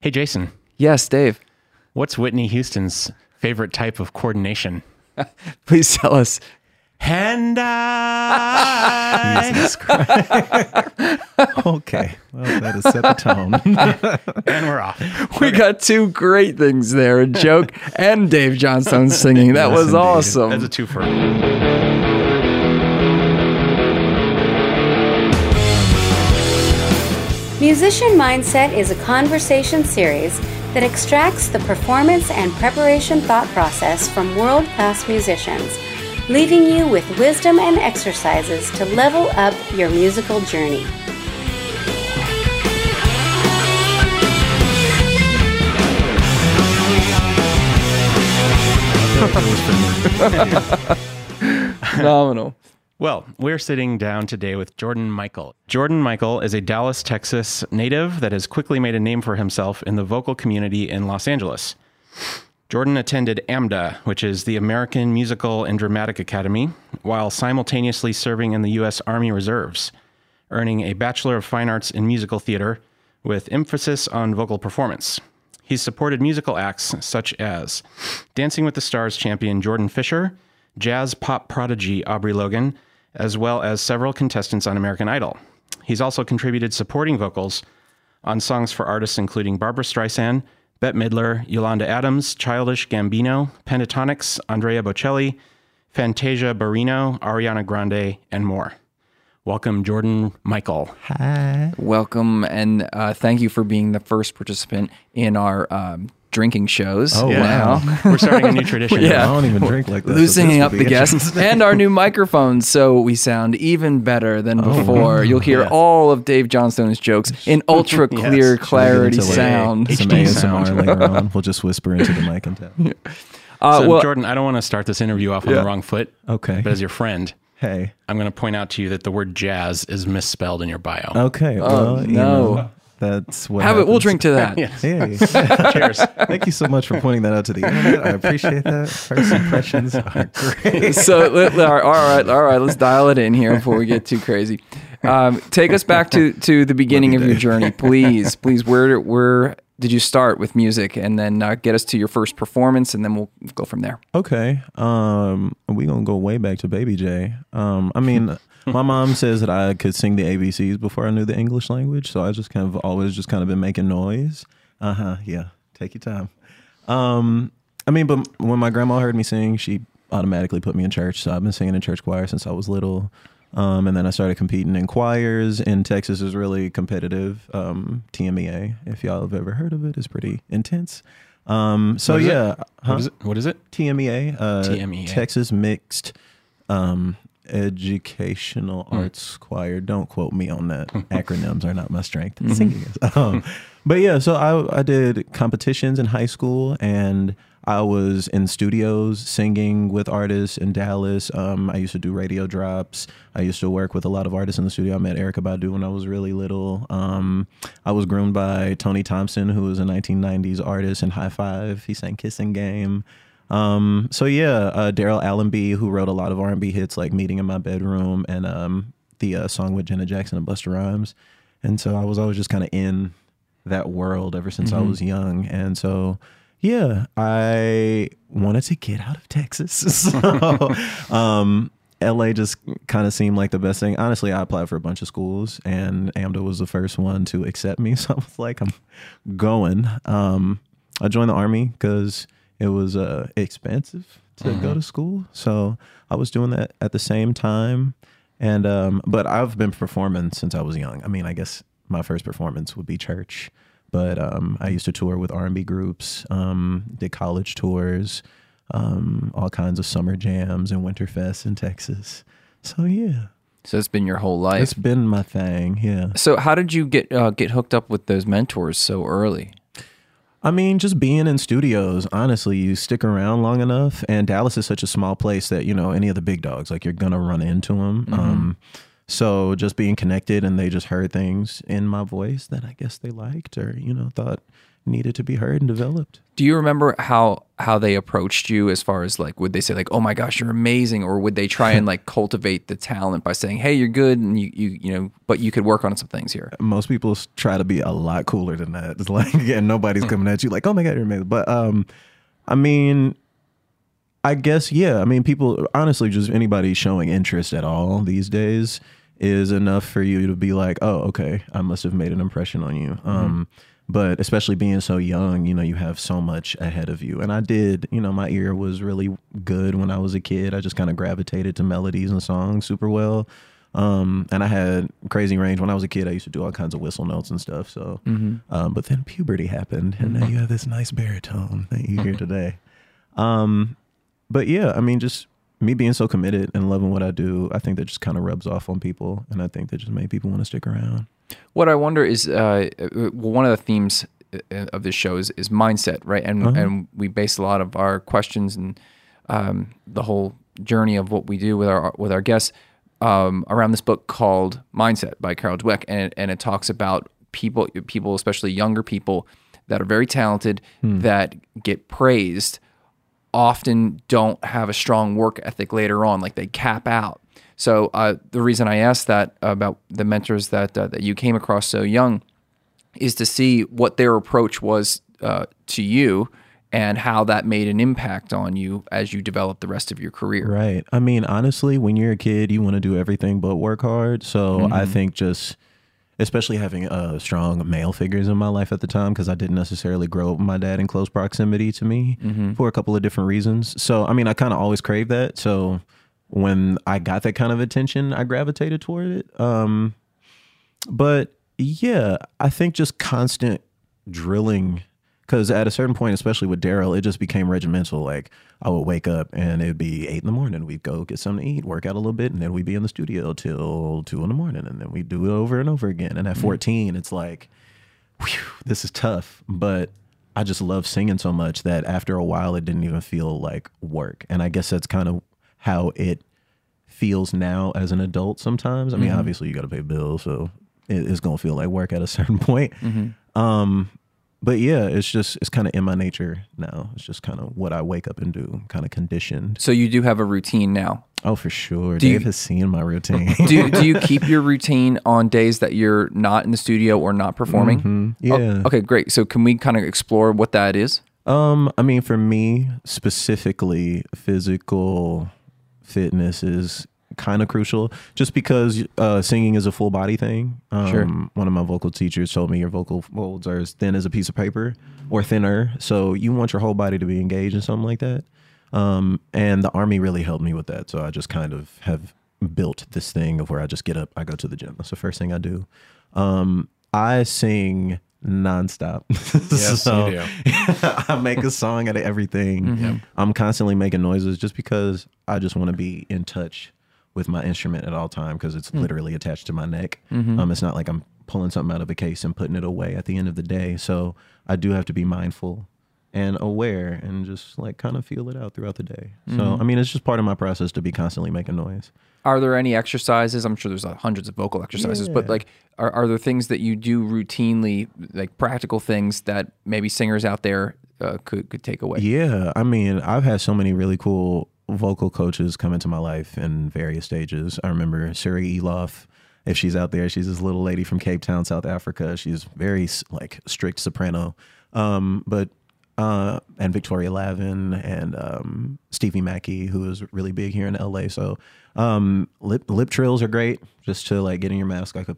Hey, Jason, Yes, Dave. what's Whitney Houston's favorite type of coordination? Please tell us. Hand eye. Okay. Well, that has set the tone. and we're off. We got two great things there a joke and Dave Johnstone singing. That Yes, was indeed. awesome. That's a twofer. Musician Mindset is a conversation series that extracts the performance and preparation thought process from world class musicians, leaving you with wisdom and exercises to level up your musical journey. Phenomenal. Well, we're sitting down today with Jordan Michael. Jordan Michael is a Dallas, Texas native that has quickly made a name for himself in the vocal community in Los Angeles. Jordan attended AMDA, which is the American Musical and Dramatic Academy, while simultaneously serving in the U.S. Army Reserves, earning a Bachelor of Fine Arts in Musical Theater with emphasis on vocal performance. He's supported musical acts such as Dancing with the Stars champion Jordan Fisher, jazz pop prodigy Aubrey Logan, as well as several contestants on American Idol. He's also contributed supporting vocals on songs for artists including Barbra Streisand, Bette Midler, Yolanda Adams, Childish Gambino, Pentatonix, Andrea Bocelli, Fantasia Barrino, Ariana Grande, and more. Welcome, Jordan Michael. Hi. Welcome and uh, thank you for being the first participant in our um, drinking shows. Oh, now. wow. We're starting a new tradition. Yeah. I don't even drink like that. so this Loosening will up the guests and our new microphones so we sound even better than before. You'll hear Yeah. all of Dave Johnstone's jokes in ultra clear Should we get clarity into, like, sound. Some HD ASMR sound. later on. We'll just whisper into the mic and tell. Uh, So, well, Jordan, I don't want to start this interview off on Yeah. the wrong foot, Okay. but as your friend, Hey. I'm going to point out to you that the word jazz is misspelled in your bio. Okay. well, you no. know, that's what have it. We'll drink to that. Yes. Hey. Cheers. Thank you so much for pointing that out to the internet. I appreciate that. First impressions are great. so let- let- all right, all right, let's dial it in here before we get too crazy. Um, take us back to to the beginning you, of your Dave. journey, please, please. Where where did you start with music, and then uh, get us to your first performance, and then we'll go from there. Okay. Um, we gonna go way back to Baby J. Um, I mean, my mom says that I could sing the ABCs before I knew the English language, so I just kind of always just kind of been making noise. Uh huh. Yeah. Take your time. Um, I mean, but when my grandma heard me sing, she automatically put me in church. So I've been singing in church choir since I was little. Um, and then I started competing in choirs. In Texas is really competitive. Um, TMEA, if y'all have ever heard of it, is pretty intense. Um, so What is it? yeah, huh? What is it? What is it? TMEA, uh, TMEA. Texas Mixed um, Educational Arts Choir. Don't quote me on that. Acronyms are not my strength. Singing is. Um, but yeah, so I, I did competitions in high school and I was in studios singing with artists in Dallas. Um, I used to do radio drops. I used to work with a lot of artists in the studio. I met Erykah Badu when I was really little. Um, I was groomed by Tony Thompson, who was a 1990s artist in Hi-Five. He sang Kissing Game. Um, so yeah, uh, Darrell Allamby, who wrote a lot of R&B hits like "Meeting in My Bedroom" and um, the uh, song with Janet Jackson and Busta Rhymes, and so I was always just kind of in that world ever since I was young, and so yeah, I wanted to get out of Texas. so, um, LA just kind of seemed like the best thing. Honestly, I applied for a bunch of schools, and AMDA was the first one to accept me. So I was like, I'm going. Um, I joined the army because it was uh, expensive to go to school. So I was doing that at the same time. And um, but I've been performing since I was young. I mean, I guess my first performance would be church, but um, I used to tour with R and B groups, um, did college tours, um, all kinds of summer jams and winter fests in Texas. So yeah, So it's been your whole life. it's been my thing. Yeah. So how did you get uh, get hooked up with those mentors so early? I mean, just being in studios, honestly, you stick around long enough. And Dallas is such a small place that, you know, any of the big dogs, like you're going to run into them. Um, so just being connected and they just heard things in my voice that I guess they liked or, you know, thought needed to be heard and developed. Do you remember how how they approached you as far as like would they say like oh my gosh you're amazing or would they try and like cultivate the talent by saying hey you're good and you you you know but you could work on some things here. most people try to be a lot cooler than that. It's like, and nobody's coming at you like, oh my God, you're amazing. But, um, I mean, I guess, yeah. I mean, people, honestly, just anybody showing interest at all these days is enough for you to be like, oh, okay, I must have made an impression on you. Um, but especially being so young, you know, you have so much ahead of you. And I did, you know, my ear was really good when I was a kid. I just kind of gravitated to melodies and songs super well. Um, and I had crazy range when I was a kid. I used to do all kinds of whistle notes and stuff. So, um, but then puberty happened, and now you have this nice baritone that you hear today. Um, but yeah, I mean, just me being so committed and loving what I do, I think that just kind of rubs off on people, and I think that just made people want to stick around. What I wonder is, uh, uh, one of the themes uh, of this show is, is mindset, right? And and we base a lot of our questions and um, the whole journey of what we do with our with our guests um, around this book called Mindset by Carol Dweck, and and it talks about people, people, especially younger people that are very talented that get praised often don't have a strong work ethic later on, like they cap out. So uh, the reason I asked that about the mentors that uh, that you came across so young is to see what their approach was uh, to you and how that made an impact on you as you developed the rest of your career. Right. I mean, honestly, when you're a kid, you want to do everything but work hard. So I think just, especially having uh, strong male figures in my life at the time, because I didn't necessarily grow up with my dad in close proximity to me for a couple of different reasons. So, I mean, I kind of always craved that. So when I got that kind of attention, I gravitated toward it. Um, but yeah, I think just constant drilling because at a certain point, especially with Darrell, it just became regimental. Like I would wake up and it'd be eight in the morning. We'd go get something to eat, work out a little bit, and then we'd be in the studio till two in the morning, and then we'd do it over and over again. And at mm. fourteen, it's like, whew, this is tough, but I just love singing so much that after a while, it didn't even feel like work. And I guess that's kind of how it feels now as an adult sometimes. I mean, mm-hmm. obviously you got to pay bills, so it, it's gonna feel like work at a certain point. Mm-hmm. Um, but yeah, it's just it's kind of in my nature now. It's just kind of what I wake up and do, kind of conditioned. So you do have a routine now. Oh, for sure. Do you- Dave has seen my routine. Do you, do you keep your routine on days that you're not in the studio or not performing? Mhm. Oh, Yeah. okay, great. So can we kind of explore what that is? Um, I mean, for me specifically, physical fitness is kind of crucial, just because uh, singing is a full body thing. Um, Sure. One of my vocal teachers told me your vocal folds are as thin as a piece of paper, or thinner. So you want your whole body to be engaged in something like that. Um, and the army really helped me with that. So I just kind of have built this thing of where I just get up, I go to the gym. That's the first thing I do. Um, I sing nonstop. Yes, so. I make a song out of everything. I'm constantly making noises just because I just want to be in touch with my instrument at all time because it's literally attached to my neck. Um, it's not like I'm pulling something out of a case and putting it away at the end of the day. So I do have to be mindful and aware and just like kind of feel it out throughout the day. So I mean, it's just part of my process to be constantly making noise. Are there any exercises? I'm sure there's uh, hundreds of vocal exercises, but like, are, are there things that you do routinely, like practical things that maybe singers out there uh, could could take away? Yeah, I mean, I've had so many really cool vocal coaches come into my life in various stages. I remember Suri Eloff. If she's out there, she's this little lady from Cape Town, South Africa. She's very like strict soprano. Um, but uh, and Victoria Lavin and um, Stevie Mackey, who is really big here in LA. So um, lip lip trills are great, just to like get in your mask like a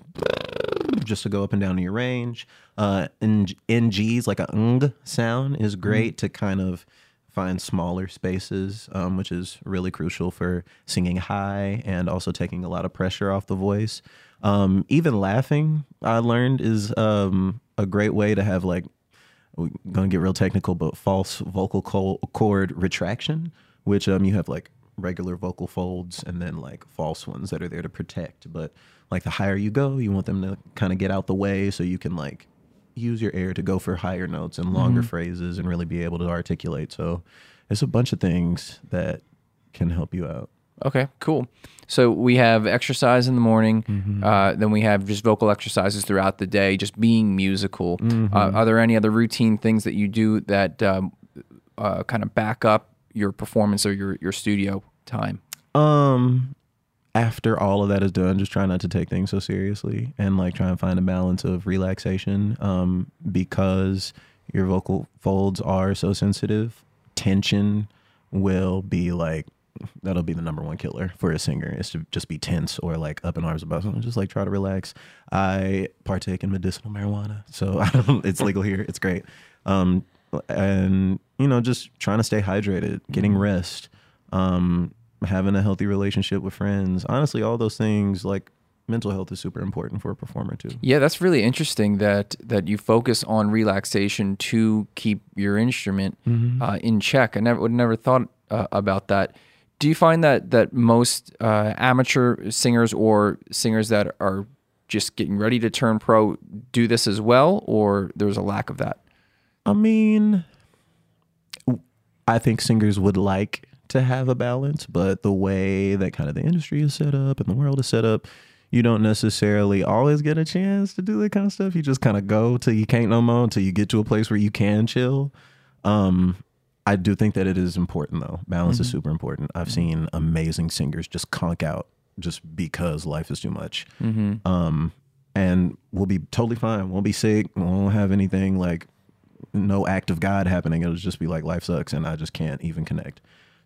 just to go up and down in your range. Uh, NGs, like a ng sound, is great to kind of find smaller spaces, um, which is really crucial for singing high and also taking a lot of pressure off the voice. Um, even laughing, I learned, is um, a great way to have like we're gonna get real technical, but false vocal cord retraction, which um you have like regular vocal folds and then like false ones that are there to protect. But like the higher you go, you want them to kind of get out the way so you can like use your air to go for higher notes and longer phrases and really be able to articulate. So it's a bunch of things that can help you out. Okay, cool. So we have exercise in the morning. Mm-hmm. Uh, then we have just vocal exercises throughout the day, just being musical. Mm-hmm. Uh, are there any other routine things that you do that um, uh, kind of back up your performance or your, your studio time? Um, after all of that is done, just try not to take things so seriously and like try and find a balance of relaxation. Um, because your vocal folds are so sensitive, tension will be like that'll be the number one killer for a singer is to just be tense or like up in arms about something. Just like try to relax. I partake in medicinal marijuana, so I don't, it's legal here. It's great. Um, and you know, just trying to stay hydrated, getting rest, um, having a healthy relationship with friends. Honestly, all those things like mental health is super important for a performer too. Yeah, that's really interesting that that you focus on relaxation to keep your instrument Mm-hmm. uh, in check. I never would never thought uh, about that. Do you find that that most uh, amateur singers or singers that are just getting ready to turn pro do this as well, or there's a lack of that? I mean, I think singers would like to have a balance, but the way that kind of the industry is set up and the world is set up, you don't necessarily always get a chance to do that kind of stuff. You just kind of go till you can't no more until you get to a place where you can chill. Um, I do think that it is important though. Balance is super important. I've seen amazing singers just conk out just because life is too much. Um, and we'll be totally fine. Won't be sick. Won't have anything like no act of God happening. It'll just be like life sucks and I just can't even connect.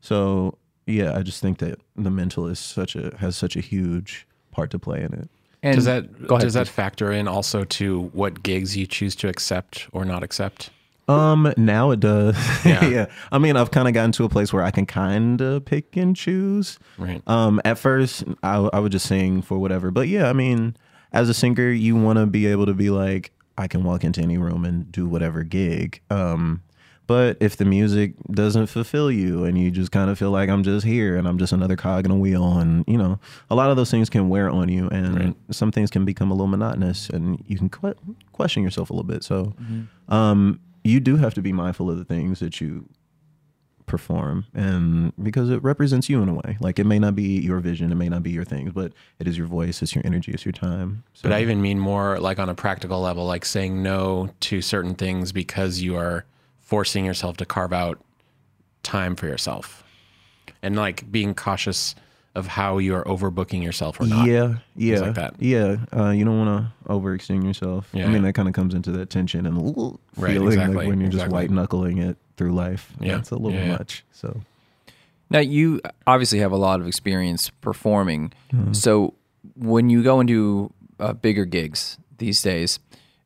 So yeah, I just think that the mental is such a has such a huge part to play in it. And does that go ahead, does that factor in also to what gigs you choose to accept or not accept? Um, now it does. Yeah. Yeah. I mean, I've kind of gotten to a place where I can kind of pick and choose. Right. Um, at first, I, I would just sing for whatever. But yeah, I mean, as a singer, you want to be able to be like, I can walk into any room and do whatever gig. Um, but if the music doesn't fulfill you and you just kind of feel like I'm just here and I'm just another cog in a wheel, and you know, a lot of those things can wear on you, and some things can become a little monotonous, and you can que- question yourself a little bit. So, um, you do have to be mindful of the things that you perform and because it represents you in a way. Like it may not be your vision it may not be your things but it is your voice it's your energy it's your time. So But I even mean more like on a practical level, like saying no to certain things because you are forcing yourself to carve out time for yourself, and like being cautious of how you are overbooking yourself or not. yeah yeah like that. yeah uh, you don't want to overextend yourself Yeah, i mean yeah. that kind of comes into that tension and feeling Right, like when you're just white knuckling it through life Yeah, it's a little yeah, yeah. much so Now you obviously have a lot of experience performing. Mm-hmm. So when you go into uh, bigger gigs these days,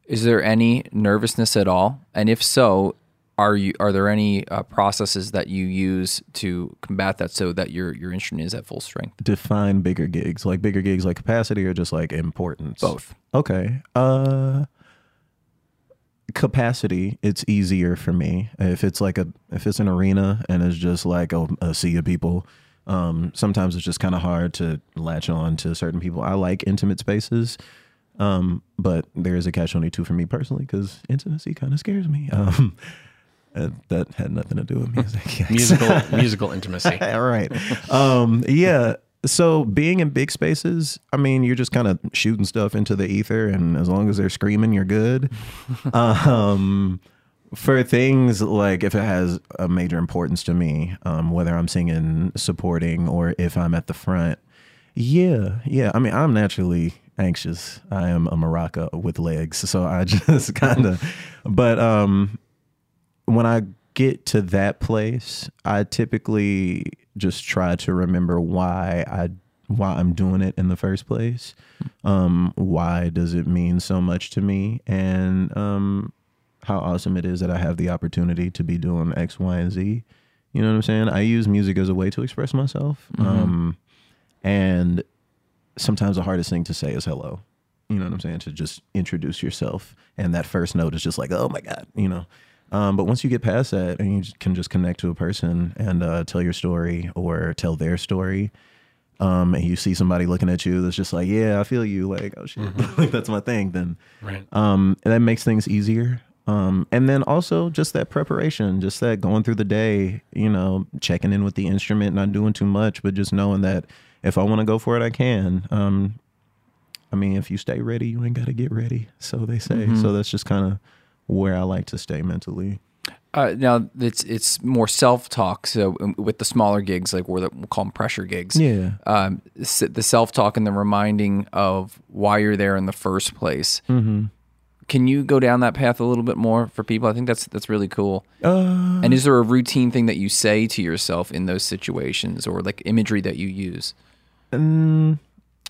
is there any nervousness at all? And if so, are you are there any uh, processes that you use to combat that so that your your instrument is at full strength? define bigger gigs like bigger gigs like capacity or just like importance Both. Okay. Uh capacity, it's easier for me. If it's like a if it's an arena and it's just like a, a sea of people, um sometimes it's just kind of hard to latch on to certain people. I like intimate spaces. Um but there is a catch 22 for me personally cuz intimacy kind of scares me. Um uh, that had nothing to do with music. Musical musical intimacy. All right. Um, yeah. So being in big spaces, I mean, you're just kind of shooting stuff into the ether, and as long as they're screaming, you're good. um, for things like if it has a major importance to me, um, whether I'm singing, supporting, or if I'm at the front, yeah, yeah. I mean, I'm naturally anxious. I am a maraca with legs, so I just kind of. But um, when I get to that place, I typically just try to remember why I why I'm doing it in the first place. Um, why does it mean so much to me? And um, how awesome it is that I have the opportunity to be doing X, Y, and Z. You know what I'm saying? I use music as a way to express myself. Um, and sometimes the hardest thing to say is hello. You know what I'm saying? To just introduce yourself. And that first note is just like, oh my God, you know. Um, but once you get past that and you can just connect to a person and uh, tell your story or tell their story, um, and you see somebody looking at you that's just like, yeah, I feel you, like, oh shit, like that's my thing, then Right. um, that makes things easier. Um, and then also just that preparation, just that going through the day, you know, checking in with the instrument, not doing too much, but just knowing that if I want to go for it, I can. Um, I mean, if you stay ready, you ain't got to get ready. So they say. Mm-hmm. So that's just kind of where I like to stay mentally. Uh, now it's it's more self talk. So um, with the smaller gigs, like we're the, we'll call them pressure gigs. Yeah. Um, the self talk and the reminding of why you're there in the first place. Mm-hmm. Can you go down that path a little bit more for people? I think that's that's really cool. Uh, And is there a routine thing that you say to yourself in those situations, or like imagery that you use? Mm,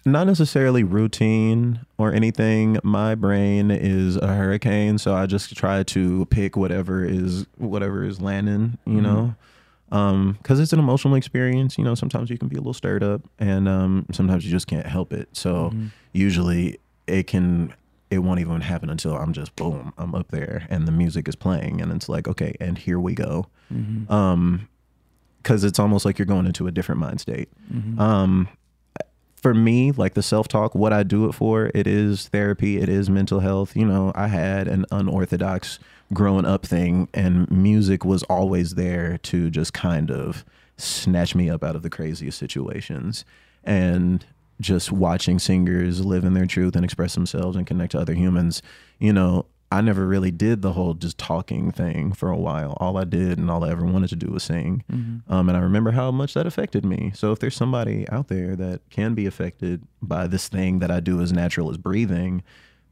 not necessarily routine or anything. My brain is a hurricane, so I just try to pick whatever is whatever is landing. You know, um, because it's an emotional experience. You know, sometimes you can be a little stirred up, and um, sometimes you just can't help it. So usually it can. It won't even happen until I'm just boom, I'm up there and the music is playing and it's like, okay, and here we go. Um, cause it's almost like you're going into a different mind state. Um, for me, like the self talk, what I do it for, it is therapy, it is mental health. You know, I had an unorthodox growing up thing, and music was always there to just kind of snatch me up out of the craziest situations. And just watching singers live in their truth and express themselves and connect to other humans, you know, I never really did the whole just talking thing for a while. All I did and all I ever wanted to do was sing. Um, and I remember how much that affected me. So if there's somebody out there that can be affected by this thing that I do as natural as breathing,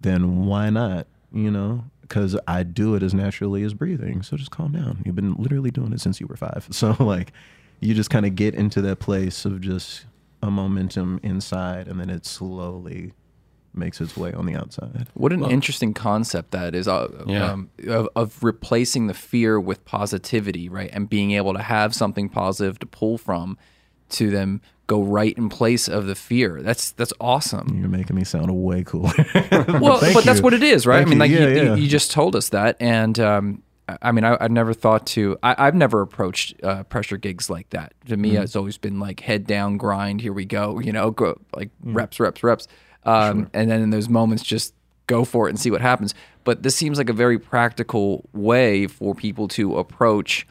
then why not? You know, because I do it as naturally as breathing. So just calm down. You've been literally doing it since you were five. So like, you just kind of get into that place of just a momentum inside, and then it slowly makes its way on the outside. What an interesting concept that is uh, Yeah. um, of, of replacing the fear with positivity, right? And being able to have something positive to pull from to then go right in place of the fear. That's that's awesome. You're making me sound way cooler. well, Thank but that's what it is, right? Thank I mean, like you. you, Yeah, you, yeah. you just told us that, and um, I- I mean, I, I've never thought to. I, I've never approached uh, pressure gigs like that. To Mm. me, it's always been like head down, grind. Here we go. You know, go, like Mm. reps, reps, reps, um, and then in those moments, just go for it and see what happens. But this seems like a very practical way for people to approach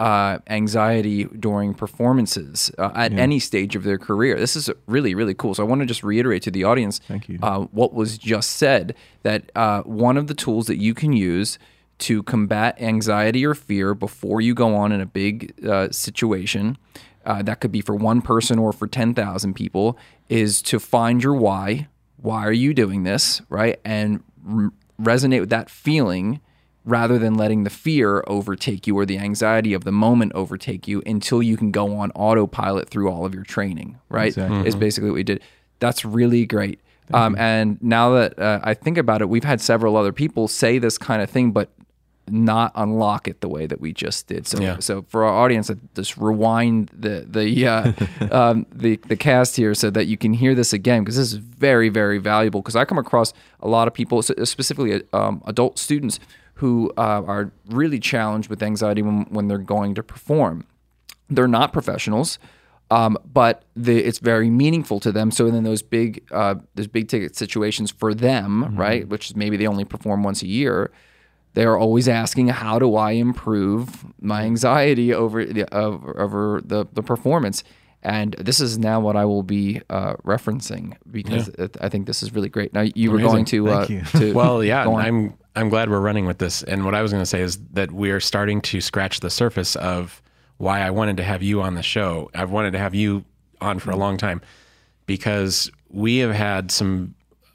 uh, anxiety during performances uh, at any stage of their career. This is really, really cool. So I want to just reiterate to the audience Thank you. Uh, what was just said that uh, one of the tools that you can use to combat anxiety or fear before you go on in a big uh, situation. Uh, that could be for one person or for 10,000 people, is to find your why. Why are you doing this? Right. And r- resonate with that feeling rather than letting the fear overtake you or the anxiety of the moment overtake you until you can go on autopilot through all of your training, right? Exactly. Is basically what we did. That's really great. Um, and now that uh, I think about it, we've had several other people say this kind of thing, but not unlock it the way that we just did. So, Yeah. so for our audience, uh, just rewind the the uh, um, the the cast here so that you can hear this again because this is very very valuable. Because I come across a lot of people, specifically um, adult students, who uh, are really challenged with anxiety when when they're going to perform. They're not professionals. Um, but the, it's very meaningful to them. So then those big, uh, those big ticket situations for them, right, which is maybe they only perform once a year, they are always asking, "How do I improve my anxiety over the over, over the the performance?" And this is now what I will be uh, referencing because it- I think this is really great. Now you were Amazing. going to, uh, you. to Well, yeah, go on. I'm I'm glad we're running with this. And what I was going to say is that we are starting to scratch the surface of why I wanted to have you on the show. I've wanted to have you on for a long time because we have had some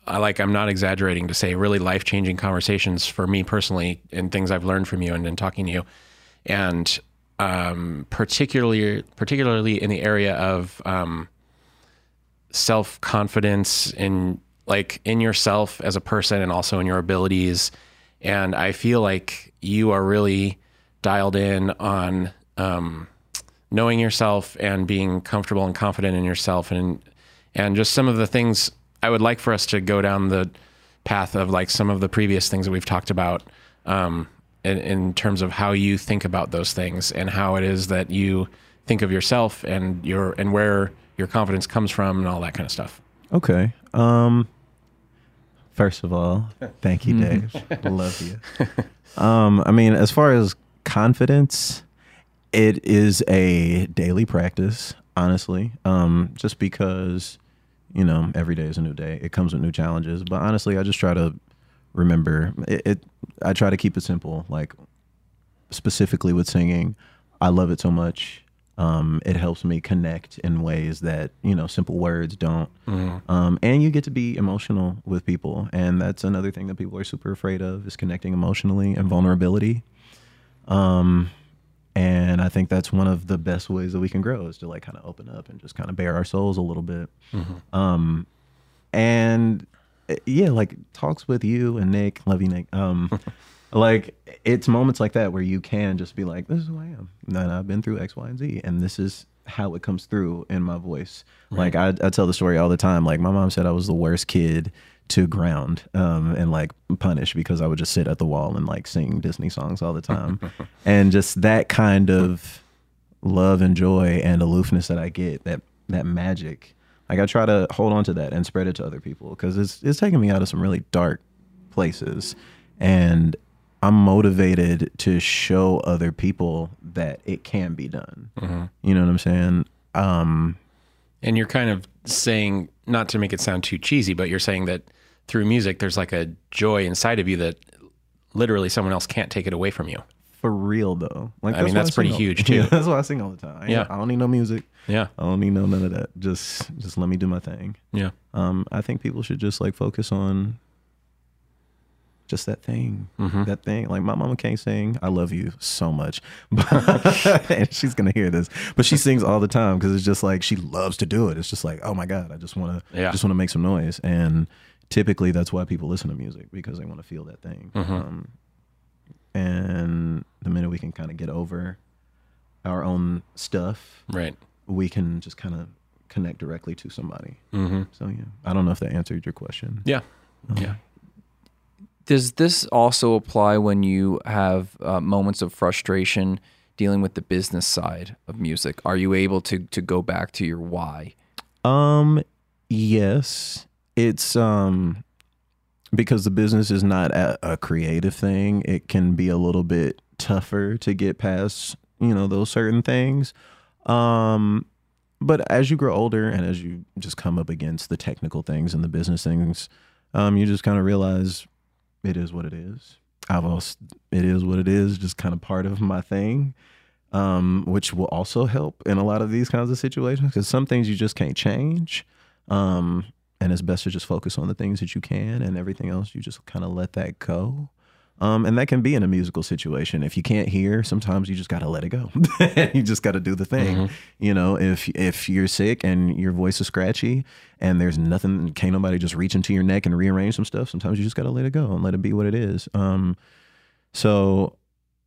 I like I'm not exaggerating to say really life-changing conversations for me personally and things I've learned from you and in talking to you. And um, particularly particularly in the area of um, self confidence in like in yourself as a person and also in your abilities. And I feel like you are really dialed in on um, knowing yourself and being comfortable and confident in yourself and and just some of the things I would like for us to go down the path of like some of the previous things that we've talked about um, in, in terms of how you think about those things and how it is that you think of yourself and your and where your confidence comes from and all that kind of stuff. Okay. Um First of all, thank you, Dave. Love you. Um, I mean, as far as confidence, it is a daily practice, honestly. Um, just because, you know, every day is a new day. It comes with new challenges. But honestly, I just try to remember it, it I try to keep it simple. Like specifically with singing, I love it so much. Um, it helps me connect in ways that you know simple words don't. Um, and you get to be emotional with people, and that's another thing that people are super afraid of is connecting emotionally and vulnerability. Um, and I think that's one of the best ways that we can grow is to like kind of open up and just kind of bare our souls a little bit. Um, and uh, yeah, like talks with you and Nick, love you, Nick. Um, like it's moments like that where you can just be like, this is who I am. And I've been through X, Y, and Z, and this is how it comes through in my voice. Like I, I tell the story all the time. Like my mom said I was the worst kid to ground um, and like punish because I would just sit at the wall and like sing Disney songs all the time, and just that kind of love and joy and aloofness that I get that that magic. Like I try to hold on to that and spread it to other people because it's it's taking me out of some really dark places, and I'm motivated to show other people that it can be done. You know what I'm saying? Um, And you're kind of saying, not to make it sound too cheesy, but you're saying that through music, there's like a joy inside of you that literally someone else can't take it away from you. for real though. Like I mean, that's pretty sing all- huge, too. Yeah, that's why I sing all the time. I Yeah. I don't need no music. Yeah. I don't need no none of that. Just just let me do my thing. Yeah. Um, I think people should just like focus on just that thing, Mm-hmm. that thing. Like my mama can't sing. I love you so much, and she's gonna hear this. But she sings all the time because it's just like she loves to do it. It's just like, oh my god, I just want to, Yeah. just want to make some noise. And typically, that's why people listen to music because they want to feel that thing. Mm-hmm. Um, and the minute we can kind of get over our own stuff, Right. we can just kind of connect directly to somebody. Mm-hmm. So yeah, I don't know if that answered your question. Yeah. Yeah. Does this also apply when you have uh, moments of frustration dealing with the business side of music? Are you able to to go back to your why? Um, yes, it's um because the business is not a, creative thing. It can be a little bit tougher to get past, you know, those certain things. Um, but as you grow older and as you just come up against the technical things and the business things, um, you just kind of realize it is what it is. I've also, it is what it is, just kind of part of my thing, um, which will also help in a lot of these kinds of situations because some things you just can't change. Um, and it's best to just focus on the things that you can and everything else you just kind of let that go. Um, and that can be in a musical situation. If you can't hear, sometimes you just got to let it go. you just got to do the thing. You know, if if you're sick and your voice is scratchy and there's nothing, can't nobody just reach into your neck and rearrange some stuff. Sometimes you just got to let it go and let it be what it is. Um, so,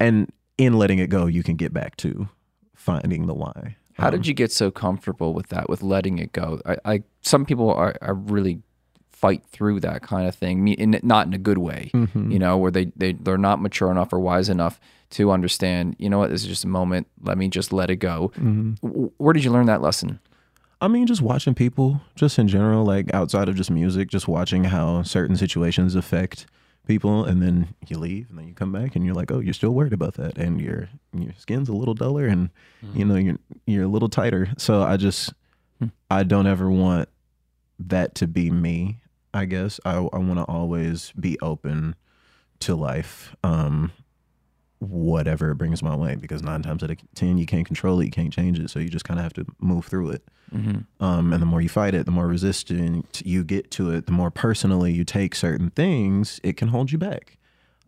and in letting it go, you can get back to finding the why. How did uh-huh. you get so comfortable with that, with letting it go? I, I some people are, are really fight through that kind of thing, me- in, not in a good way, mm-hmm. you know, where they, they, they're not mature enough or wise enough to understand, you know what, this is just a moment. Let me just let it go. Mm-hmm. W- Where did you learn that lesson? I mean, just watching people, just in general, like outside of just music, just watching how certain situations affect people, and then you leave, and then you come back, and you're like, oh, you're still worried about that, and your your skin's a little duller, and you know you're you're a little tighter. So I just I don't ever want that to be me. I guess I I want to always be open to life. Um, whatever it brings my way because nine times out of ten you can't control it you can't change it so you just kind of have to move through it. Um, and the more you fight it the more resistant you get to it the more personally you take certain things it can hold you back.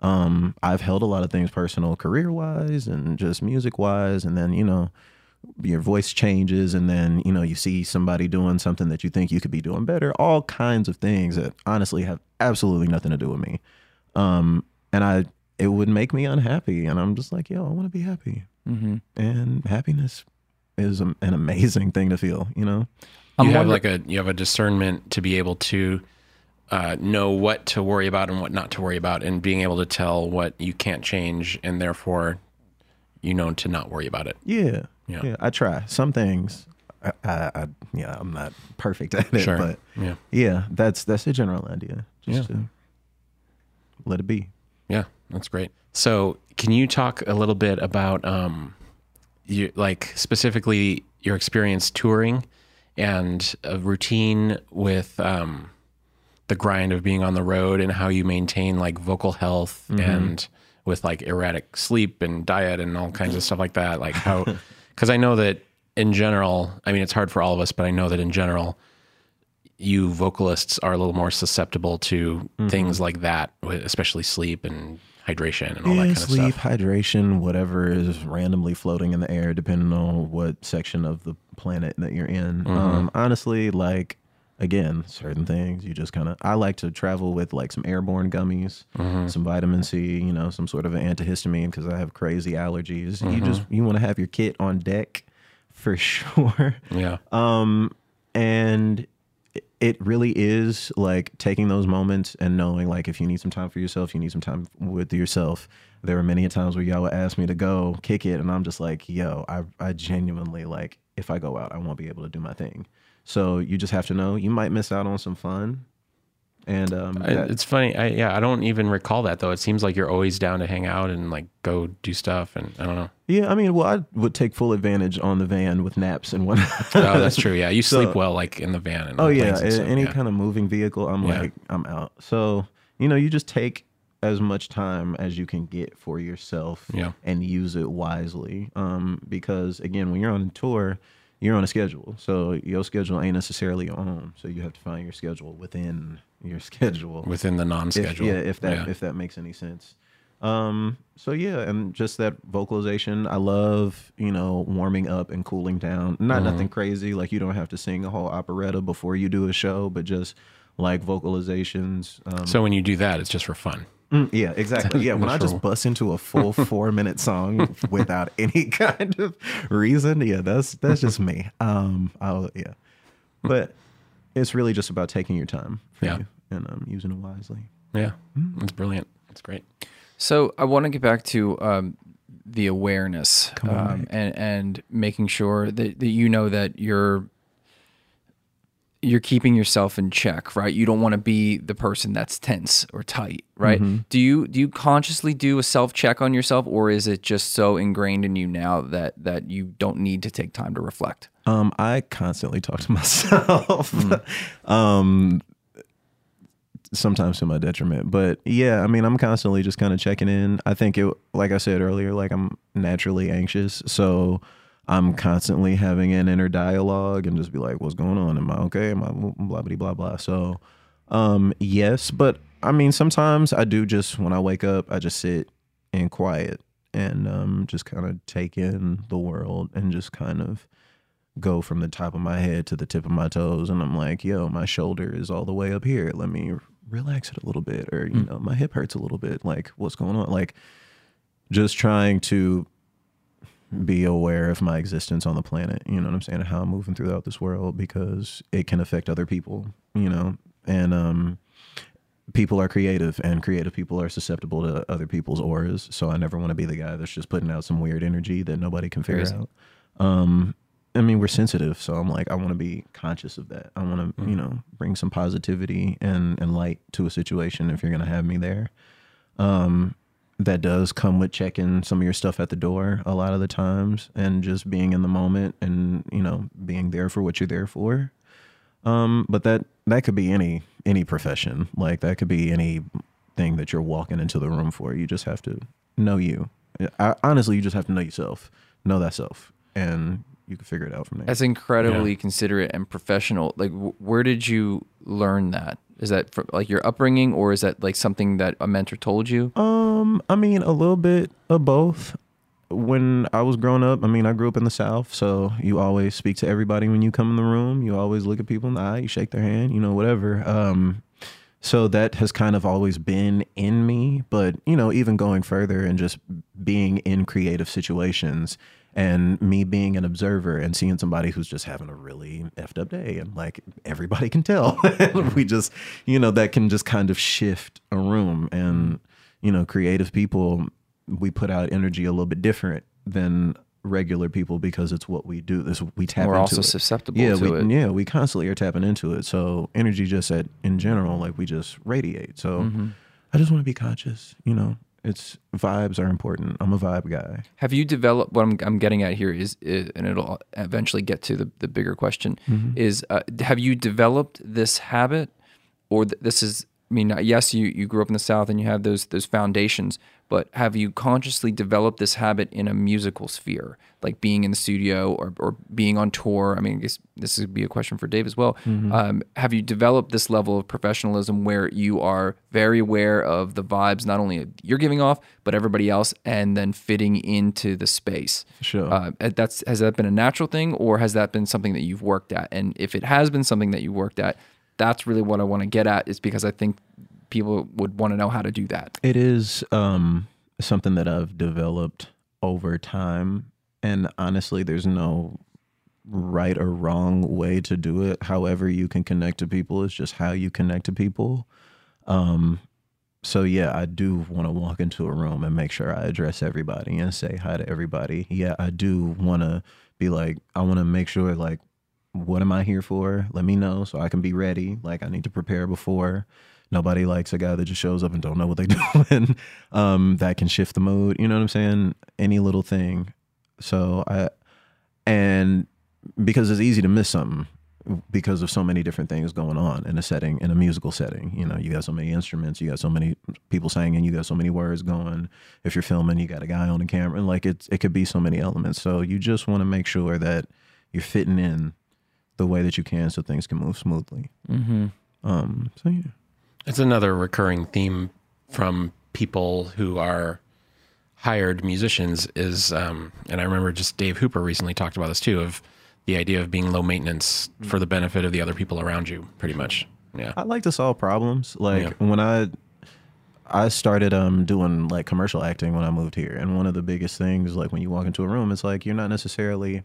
Um, i've held a lot of things personal career wise and just music wise and then you know your voice changes and then you know you see somebody doing something that you think you could be doing better all kinds of things that honestly have absolutely nothing to do with me. Um, and i it would make me unhappy and i'm just like yo i want to be happy Mm-hmm. and happiness is a, an amazing thing to feel you know You I'm have wonder- like a you have a discernment to be able to uh, know what to worry about and what not to worry about, and being able to tell what you can't change, and therefore, you know, to not worry about it. yeah Yeah. yeah, i try some things I, I, I yeah i'm not perfect at it Sure. but Yeah. yeah that's that's the general idea just Yeah. to let it be. Yeah, that's great. So, can you talk a little bit about, um, you like specifically your experience touring and a routine with um, the grind of being on the road and how you maintain like vocal health and with like erratic sleep and diet and all kinds of stuff like that? Like how, because I know that in general, I mean, it's hard for all of us, but I know that in general, you vocalists are a little more susceptible to things like that, especially sleep and hydration and all that Yeah, kind of stuff. sleep, hydration, whatever is randomly floating in the air, depending on what section of the planet that you're in. Mm-hmm. Um, honestly, like again, certain things you just kind of. I like to travel with like some airborne gummies, Mm-hmm. some vitamin C, you know, some sort of an antihistamine because I have crazy allergies. You just Mm-hmm. you want to have your kit on deck for sure. Yeah. Um, and it- really is like taking those moments and knowing like if you need some time for yourself, you need some time with yourself. There were many times where y'all would ask me to go kick it, and I'm just like, yo, I I genuinely like if I go out, I won't be able to do my thing. So you just have to know you might miss out on some fun. And um, I, that- it's funny. I, yeah, I don't even recall that though. It seems like you're always down to hang out and like go do stuff. And I don't know. yeah, I mean, well, I would take full advantage on the van with naps and whatnot. Oh, that's true. Yeah, you So- sleep well like in the van. And Oh yeah, and stuff. any yeah. kind of moving vehicle, I'm Yeah. like I'm out. So you know, you just take as much time as you can get for yourself, Yeah. and use it wisely. Um, because again, when you're on tour, you're on a schedule, so your schedule ain't necessarily your own. So you have to find your schedule within your schedule. within the non-schedule. yeah, if that Yeah. if that makes any sense. Um, so yeah, and just that vocalization. I love, you know, warming up and cooling down. Not Mm-hmm. nothing crazy. Like you don't have to sing a whole operetta before you do a show, but just like vocalizations. Um, So when you do that, it's just for fun. mm, yeah, exactly. Yeah, when I just bust into a full four minute song without any kind of reason, yeah, that's that's just me. Um, I'll yeah, but it's really just about taking your time Yeah. you and I'm using it wisely. Yeah, Mm. it's brilliant. It's great. So I want to get back to um, the awareness on, um, and and making sure that, that you know that you're you're keeping yourself in check, right? You don't want to be the person that's tense or tight, right? Do you do you consciously do a self check on yourself, or is it just so ingrained in you now that that you don't need to take time to reflect? Um, I constantly talk to myself. um, sometimes to my detriment, but yeah, I mean, I'm constantly just kind of checking in. I think it, like I said earlier, like I'm naturally anxious, so I'm constantly having an inner dialogue and just be like, "What's going on? Am I okay? Am I blah blah blah blah?" So, um, yes, but I mean, sometimes I do just when I wake up, I just sit in quiet and um, just kind of take in the world and just kind of go from the top of my head to the tip of my toes and I'm like, yo, my shoulder is all the way up here. Let me relax it a little bit or you know, my hip hurts a little bit. Like what's going on? Like just trying to be aware of my existence on the planet, you know what I'm saying, and how I'm moving throughout this world because it can affect other people, you know. And um people are creative and creative people are susceptible to other people's auras. So I never want to be the guy that's just putting out some weird energy that nobody can figure out. Um, I mean, we're sensitive, so I'm like, I want to be conscious of that. I want to, you know, bring some positivity and and light to a situation if you're gonna have me there. Um, that does come with checking some of your stuff at the door a lot of the times, and just being in the moment and you know being there for what you're there for. Um, but that that could be any any profession. Like that could be any thing that you're walking into the room for. You just have to know you. I, honestly, you just have to know yourself, know that self, and you can figure it out from there. That's incredibly considerate and professional. Like, wh- where did you learn that? Is that from, like your upbringing, or is that like something that a mentor told you? Um, I mean, a little bit of both. When I was growing up, I mean, I grew up in the South, so you always speak to everybody when you come in the room. You always look at people in the eye, you shake their hand, you know, whatever. Um, so that has kind of always been in me. But, you know, even going further and just being in creative situations and me being an observer and seeing somebody who's just having a really effed up day and like everybody can tell. we just, you know, that can just kind of shift a room. And, you know, creative people, we put out energy a little bit different than regular people because it's what we do. This we tap into it We're into also it. susceptible yeah, to we, it. Yeah, we constantly are tapping into it. So energy just at in general, like we just radiate. So Mm-hmm. I just want to be conscious. You know, it's vibes are important. I'm a vibe guy. Have you developed what I'm, I'm getting at here is, is and it'll eventually get to the, the bigger question is uh, have you developed this habit or th- this is I mean yes you you grew up in the south and you have those those foundations but have you consciously developed this habit in a musical sphere like being in the studio or, or being on tour? I mean I guess this would be a question for Dave as well. Um, have you developed this level of professionalism where you are very aware of the vibes not only you're giving off but everybody else and then fitting into the space? Sure. uh, that's has that been a natural thing or has that been something that you've worked at? And if it has been something that you've worked at that's really what i want to get at is because i think people would want to know how to do that It is um, something that I've developed over time. And honestly, there's no right or wrong way to do it. However, you can connect to people is just how you connect to people. Um, so, yeah, I do want to walk into a room and make sure I address everybody and say hi to everybody. Yeah, I do want to be like, I want to make sure, like, what am I here for? Let me know so I can be ready. Like, I need to prepare before nobody likes a guy that just shows up and don't know what they're doing. Um that can shift the mood you know what i'm saying? Any little thing. So i and because it's easy to miss something because of so many different things going on in a setting in a musical setting you know you got so many instruments you got so many people singing you got so many words going. If you're filming you got a guy on the camera and like it's it could be so many elements. So you just want to make sure that you're fitting in the way that you can so things can move smoothly. Mm-hmm. um so yeah It's another recurring theme from people who are hired musicians is, um, and I remember just Dave Hooper recently talked about this too, of the idea of being low maintenance for the benefit of the other people around you, pretty much. Yeah. I like to solve problems. Like when I I started um doing like commercial acting when I moved here, and one of the biggest things like when you walk into a room, it's like you're not necessarily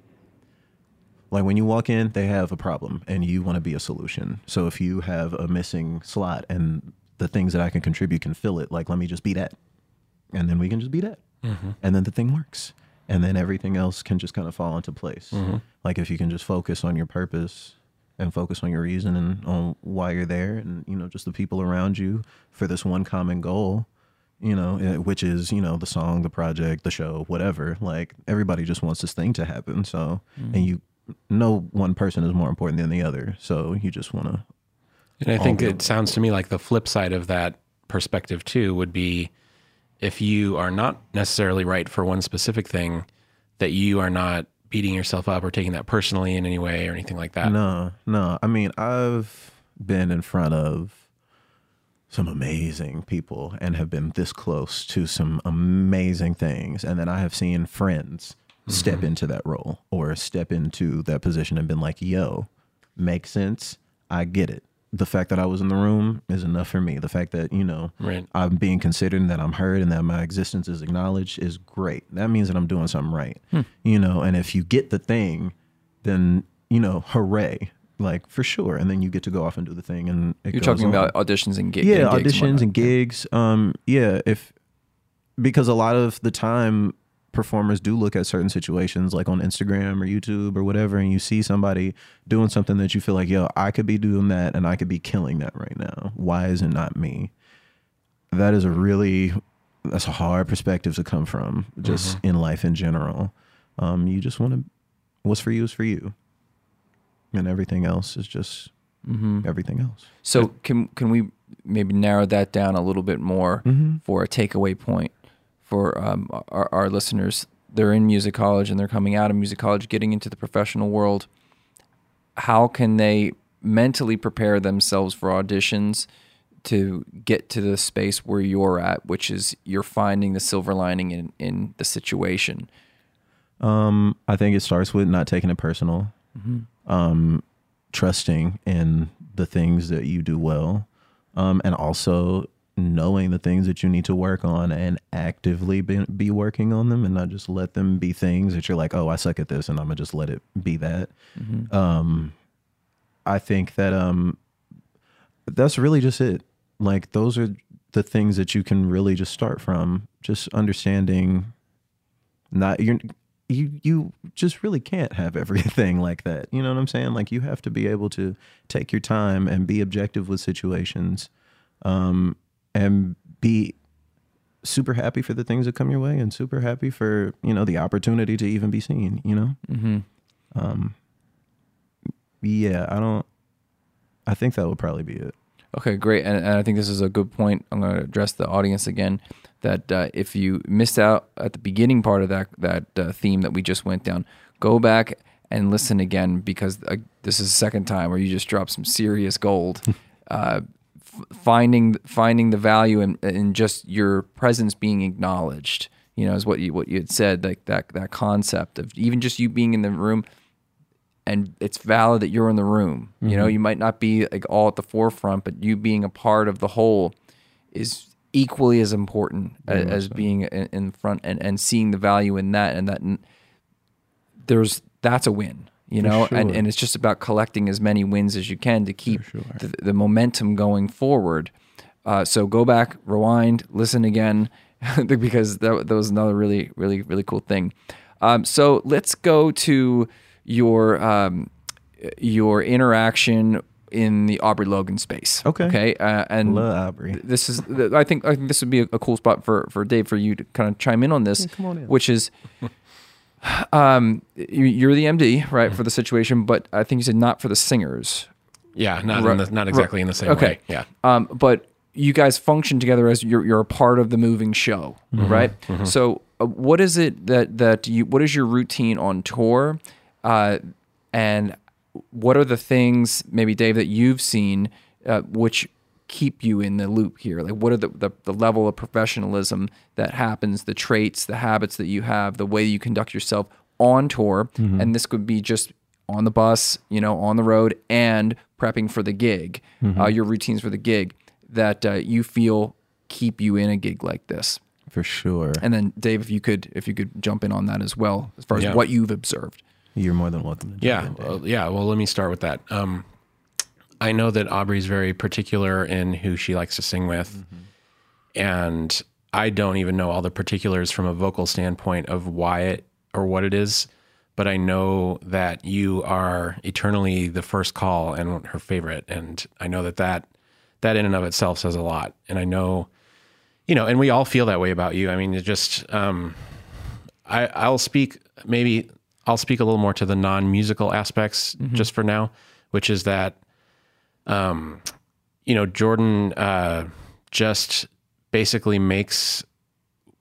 like when you walk in, they have a problem and you want to be a solution. So if you have a missing slot and the things that I can contribute can fill it, like let me just be that, and then we can just be that, mm-hmm. and then the thing works, and then everything else can just kind of fall into place. Mm-hmm. Like if you can just focus on your purpose and focus on your reason and on why you're there, and you know just the people around you for this one common goal. You know, eh, which is you know the song, the project, the show, whatever. Like everybody just wants this thing to happen. So, and mm-hmm. you, no one person is more important than the other. So you just want to And I think it sounds to me like the flip side of that perspective too would be if you are not necessarily right for one specific thing, that you are not beating yourself up or taking that personally in any way or anything like that. No, no. I mean, I've been in front of some amazing people and have been this close to some amazing things. And then I have seen friends step into that role or step into that position and been like, yo, makes sense. I get it. The fact that I was in the room is enough for me. The fact that, you know, Right. I'm being considered and that I'm heard and that my existence is acknowledged is great. That means that I'm doing something right. You know, and if you get the thing, then, you know, hooray. Like for sure. And then you get to go off and do the thing and it you're talking on. about auditions and Yeah, and gigs auditions whatnot. and gigs. Um, yeah, if because a lot of the time performers do look at certain situations like on Instagram or YouTube or whatever, and you see somebody doing something that you feel like, yo, I could be doing that and I could be killing that right now. Why is it not me? That is a really that's a hard perspective to come from just in life in general. Um, you just want to what's for you is for you. And everything else is just everything else. So can can we maybe narrow that down a little bit more Mm-hmm. for a takeaway point for um, our, our listeners? They're in music college and they're coming out of music college, getting into the professional world. How can they mentally prepare themselves for auditions to get to the space where you're at, which is you're finding the silver lining in, in the situation? Um, I think it starts with not taking it personal, um, trusting in the things that you do well, um, and also knowing the things that you need to work on and actively be, be working on them and not just let them be things that you're like, oh, I suck at this and I'm gonna just let it be that. Um, I think that um, that's really just it. Like those are the things that you can really just start from. Just understanding not you're you you just really can't have everything like that. You know what I'm saying? Like you have to be able to take your time and be objective with situations, um, and be super happy for the things that come your way, and super happy for you know the opportunity to even be seen. You know, Mm-hmm. um, yeah, I don't. I think that would probably be it. Okay, great. And, and I think this is a good point. I'm going to address the audience again. That uh, if you missed out at the beginning part of that that uh, theme that we just went down, go back and listen again because uh, this is the second time where you just dropped some serious gold. finding finding the value in, in just your presence being acknowledged, you know, is what you what you had said. Like that that concept of even just you being in the room and it's valid that you're in the room. You know, mm-hmm. you might not be like all at the forefront, but you being a part of the whole is equally as important a- as, being in, in front and, and seeing the value in that and that there's that's a win you know and, sure. and it's just about collecting as many wins as you can to keep the, the momentum going forward uh, so go back rewind listen again because that, that was another really really really cool thing um, so let's go to your um, your interaction in the Aubrey Logan space. Okay. Okay. Uh, and Love Aubrey. this is I think I think this would be a, a cool spot for for Dave for you to kind of chime in on this, come on in. which is. Um, you- you're the MD, right, for the situation, but I think you said not for the singers. Yeah, not Right. in the, not exactly in the same Okay. way. Yeah. Um, but you guys function together as you're you're a part of the moving show, Mm-hmm. right? So, uh, what is it that that you? What is your routine on tour? Uh, and what are the things, maybe Dave, that you've seen, uh, which keep you in the loop here? Like, what are the, the the level of professionalism that happens, the traits, the habits that you have, the way you conduct yourself on tour? And this could be just on the bus, you know, on the road, and prepping for the gig, uh, your routines for the gig that uh, you feel keep you in a gig like this. For sure. And then, Dave, if you could, if you could jump in on that as well, as far as Yeah. what you've observed. You're more than welcome to jump Yeah, in, Dave. well, yeah. Well, let me start with that. Um, I know that Aubrey's very particular in who she likes to sing with, and I don't even know all the particulars from a vocal standpoint of why it or what it is. But I know that you are eternally the first call and her favorite, and I know that that that in and of itself says a lot. And I know, you know, and we all feel that way about you. I mean, it just um, I, I'll speak maybe I'll speak a little more to the non-musical aspects just for now, which is that, um, you know, Jordan uh, just basically makes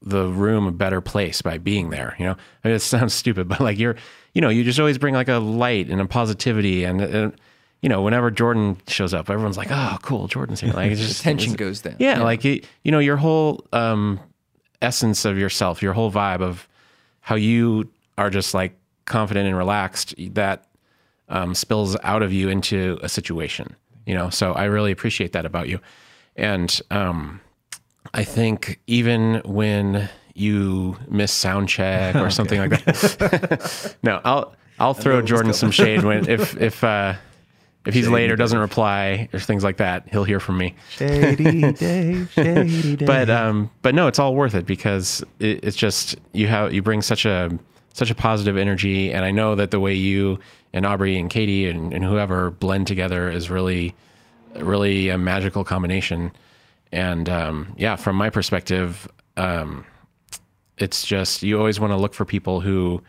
the room a better place by being there. You know, I mean, it sounds stupid, but like you're, you know, you just always bring like a light and a positivity, and, and you know, whenever Jordan shows up, everyone's like, "Oh, cool, Jordan's here!" Like it's just Tension goes down. yeah, like it, you know, your whole um, essence of yourself, your whole vibe of how you are just like confident and relaxed that um, spills out of you into a situation. You know, so I really appreciate that about you, and um, I think even when you miss sound check or something like that, no, I'll I'll throw Jordan some shade when if if uh, if he's late or doesn't reply or things like that, he'll hear from me. Shady Dave, Shady Dave. but um but no it's all worth it because it, it's just you have you bring such a such a positive energy. And i know that the way you and aubrey and katie and, and whoever blend together is really really a magical combination and um yeah from my perspective um it's just you always want to look for people who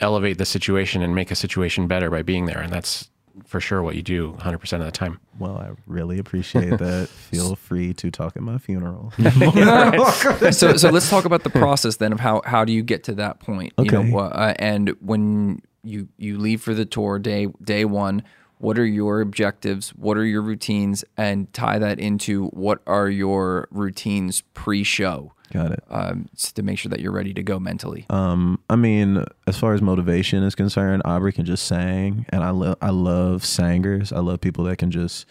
elevate the situation and make a situation better by being there and that's for sure what you do 100% of the time well, I really appreciate that. Feel free to talk at my funeral. so so let's talk about the process then of how how do you get to that point you Okay. know uh, and when you you leave for the tour day day one what are your objectives what are your routines and tie that into what are your routines pre-show Got it. um, to make sure that you're ready to go mentally Um, I mean, as far as motivation is concerned, Aubrey can just sing, and I love I love singers. I love people that can just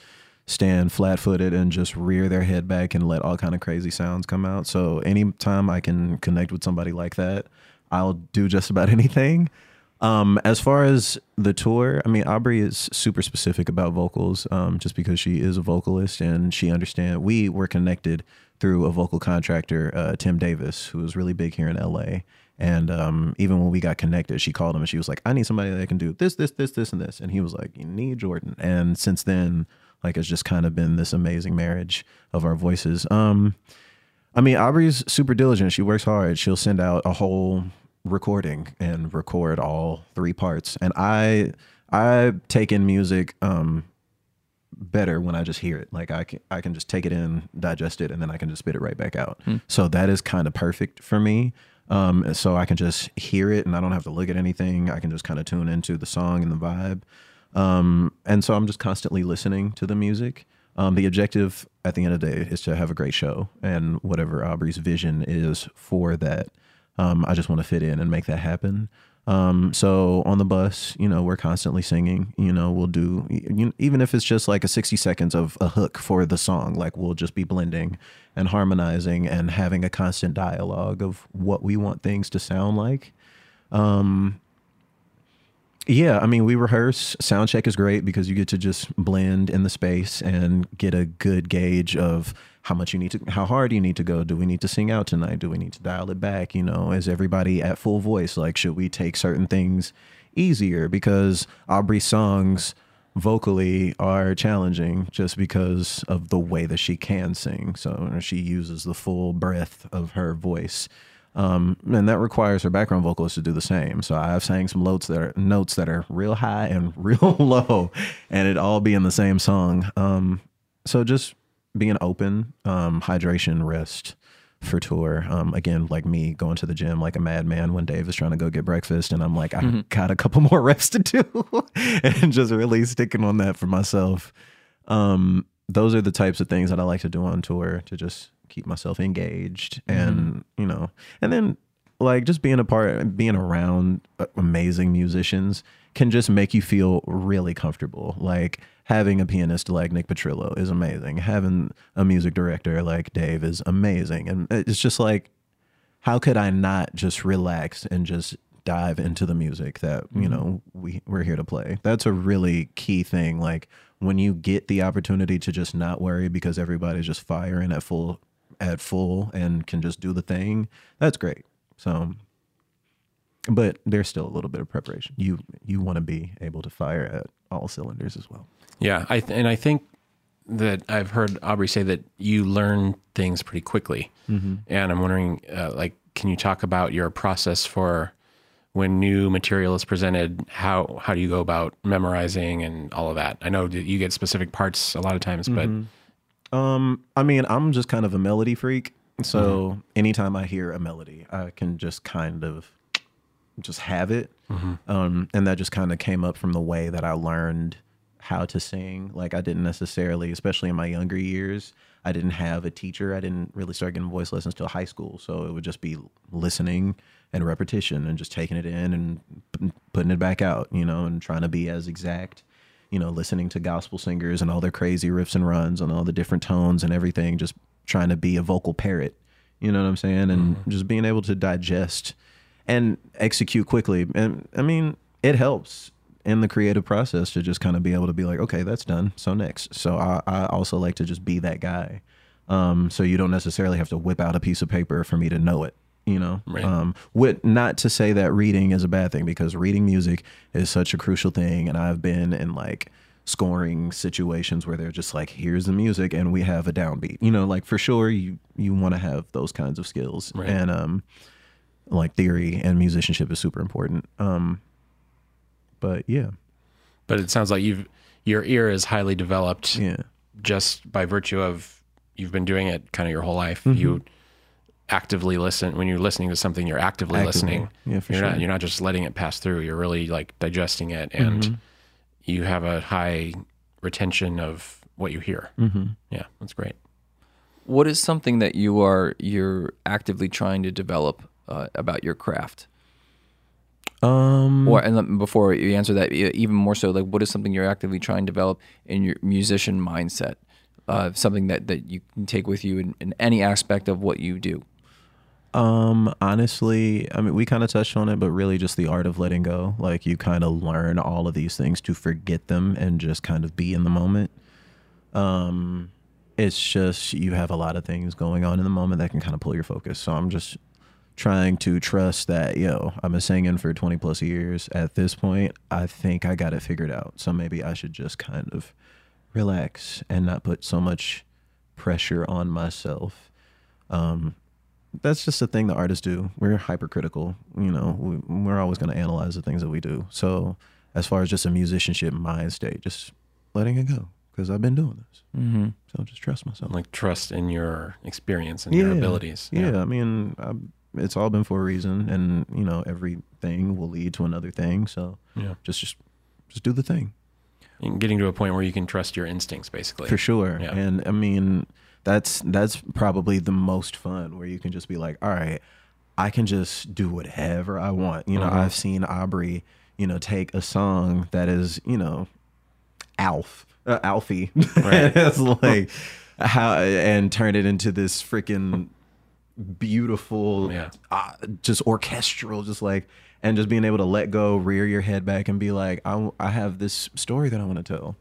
stand flat footed and just rear their head back and let all kind of crazy sounds come out. So anytime I can connect with somebody like that, I'll do just about anything. Um, as far as the tour, I mean, Aubrey is super specific about vocals, um, just because she is a vocalist and she understand. We were connected through a vocal contractor, uh, Tim Davis, who was really big here in LA, And um, even when we got connected, she called him and she was like, I need somebody that can do this, this, this, this, and this. And he was like, You need Jordan. And since then, like it's just kind of been this amazing marriage of our voices. Um, I mean, Aubrey's super diligent. She works hard. She'll send out a whole recording and record all three parts. And I I take in music um better when I just hear it. Like I can I can just take it in, digest it, and then I can just spit it right back out. So that is kind of perfect for me. Um, so I can just hear it and I don't have to look at anything. I can just kind of tune into the song and the vibe. Um, and so I'm just constantly listening to the music. Um, the objective at the end of the day is to have a great show, and whatever Aubrey's vision is for that, um, I just want to fit in and make that happen. Um, so on the bus, you know, we're constantly singing. You know, we'll do you, even if it's just like a sixty seconds of a hook for the song. Like we'll just be blending and harmonizing and having a constant dialogue of what we want things to sound like. Um, yeah, I mean, we rehearse. Sound check is great because you get to just blend in the space and get a good gauge of how much you need to, how hard you need to go. Do we need to sing out tonight? Do we need to dial it back? You know, is everybody at full voice? Like, should we take certain things easier? Because Aubrey's songs vocally are challenging just because of the way that she can sing. So she uses the full breadth of her voice. Um, and that requires her background vocalist to do the same. So I've sang some notes that are notes that are real high and real low, and it all be in the same song. Um, so just being open, um, hydration, rest for tour. Um, again, like me going to the gym like a madman when Dave is trying to go get breakfast, and I'm like, I got a couple more reps to do, and just really sticking on that for myself. Um, those are the types of things that I like to do on tour to just keep myself engaged and you know and then like just being a part being around uh, amazing musicians can just make you feel really comfortable. Like having a pianist like nick petrillo is amazing. Having a music director like dave is amazing. And it's just like how could i not just relax and just dive into the music that you know we we're here to play? That's a really key thing. Like when you get the opportunity to just not worry because everybody's just firing at full at full and can just do the thing that's great. So but there's still a little bit of preparation. You you want to be able to fire at all cylinders as well. Yeah, I th- and I think that I've heard Aubrey say that you learn things pretty quickly, and I'm wondering, uh, like, can you talk about your process for when new material is presented? How how do you go about memorizing and all of that? I know that you get specific parts a lot of times, but Um, I mean, I'm just kind of a melody freak. So anytime I hear a melody, I can just kind of just have it. Um, and that just kind of came up from the way that I learned how to sing. Like I didn't necessarily, especially in my younger years, I didn't have a teacher. I didn't really start getting voice lessons till high school. So it would just be listening and repetition and just taking it in and p- putting it back out, you know, and trying to be as exact you know, listening to gospel singers and all their crazy riffs and runs and all the different tones and everything, just trying to be a vocal parrot. You know what I'm saying? And just being able to digest and execute quickly. And I mean, it helps in the creative process to just kind of be able to be like, okay, that's done. So next. So I, I also like to just be that guy. Um, so you don't necessarily have to whip out a piece of paper for me to know it. You know, Right. um, with not to say that reading is a bad thing because reading music is such a crucial thing, and I've been in like scoring situations where they're just like, "Here's the music, and we have a downbeat." You know, like for sure you you want to have those kinds of skills, Right. and um, like theory and musicianship is super important. Um, but yeah, but it sounds like you've your ear is highly developed yeah, just by virtue of you've been doing it kind of your whole life. Mm-hmm. You actively listen when you're listening to something. You're actively, Actively. listening. Yeah, for you're not you're not just letting it pass through. You're really like digesting it, and Mm-hmm. you have a high retention of what you hear. Mm-hmm. Yeah, that's great. What is something that you are you're actively trying to develop uh, about your craft? um, Or and before you answer that, even more so, like what is something you're actively trying to develop in your musician mindset? Uh, something that, that you can take with you in, in any aspect of what you do. Um, honestly, I mean, we kind of touched on it, but really just the art of letting go. Like you kind of learn all of these things to forget them and just kind of be in the moment. Um, it's just you have a lot of things going on in the moment that can kind of pull your focus. So I'm just trying to trust that yo i've been singing for 20 plus years at this point i think i got it figured out so maybe i should just kind of relax and not put so much pressure on myself um, that's just a thing that artists do we're hypercritical you know we, we're always going to analyze the things that we do so as far as just a musicianship mind state just letting it go because i've been doing this Mm-hmm. so just trust myself Like trust in your experience and your abilities. yeah, I mean, I, it's all been for a reason, and you know, everything will lead to another thing. So Yeah. just just just do the thing And getting to a point where you can trust your instincts, basically. for sure. Yeah. And I mean, that's that's probably the most fun where you can just be like, all right, I can just do whatever I want. You know, Mhm. I've seen Aubrey, you know, take a song that is, you know, Alf, uh, Alfie, Right. it's like how and turn it into this freaking beautiful, Yeah. uh, just orchestral, just like and just being able to let go, rear your head back, and be like, I, I have this story that I want to tell,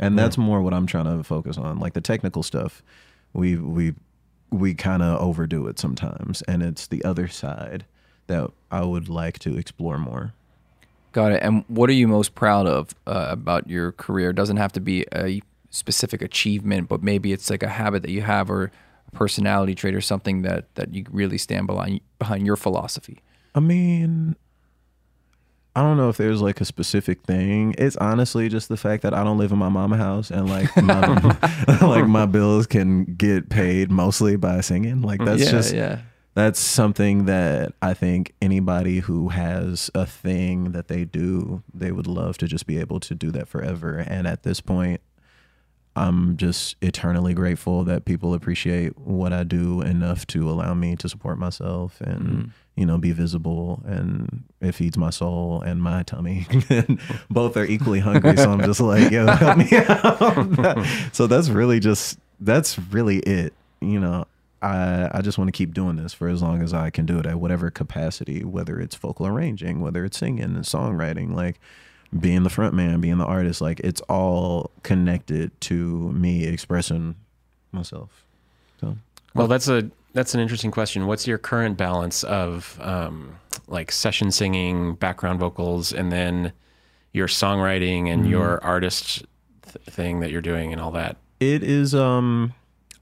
and that's more what I'm trying to focus on. Like the technical stuff, we we we kind of overdo it sometimes, and it's the other side that I would like to explore more. Got it. And what are you most proud of uh, about your career? It doesn't have to be a specific achievement, but maybe it's like a habit that you have or a personality trait or something that, that you really stand behind, behind your philosophy. I mean, I don't know if there's like a specific thing. It's honestly just the fact that I don't live in my mama house and like my like my bills can get paid mostly by singing. Like that's yeah, just yeah. that's something that I think anybody who has a thing that they do, they would love to just be able to do that forever. And at this point, I'm just eternally grateful that people appreciate what I do enough to allow me to support myself and mm-hmm. you know be visible and it feeds my soul and my tummy. and both are equally hungry, so I'm just like, yo, help me out. so that's really just that's really it. You know, I I just want to keep doing this for as long as I can do it at whatever capacity, whether it's vocal arranging, whether it's singing and songwriting, like being the front man, being the artist, like it's all connected to me expressing myself. So Well, that's a that's an interesting question. What's your current balance of um, like session singing, background vocals, and then your songwriting and Mm-hmm. your artist th- thing that you're doing and all that? it is um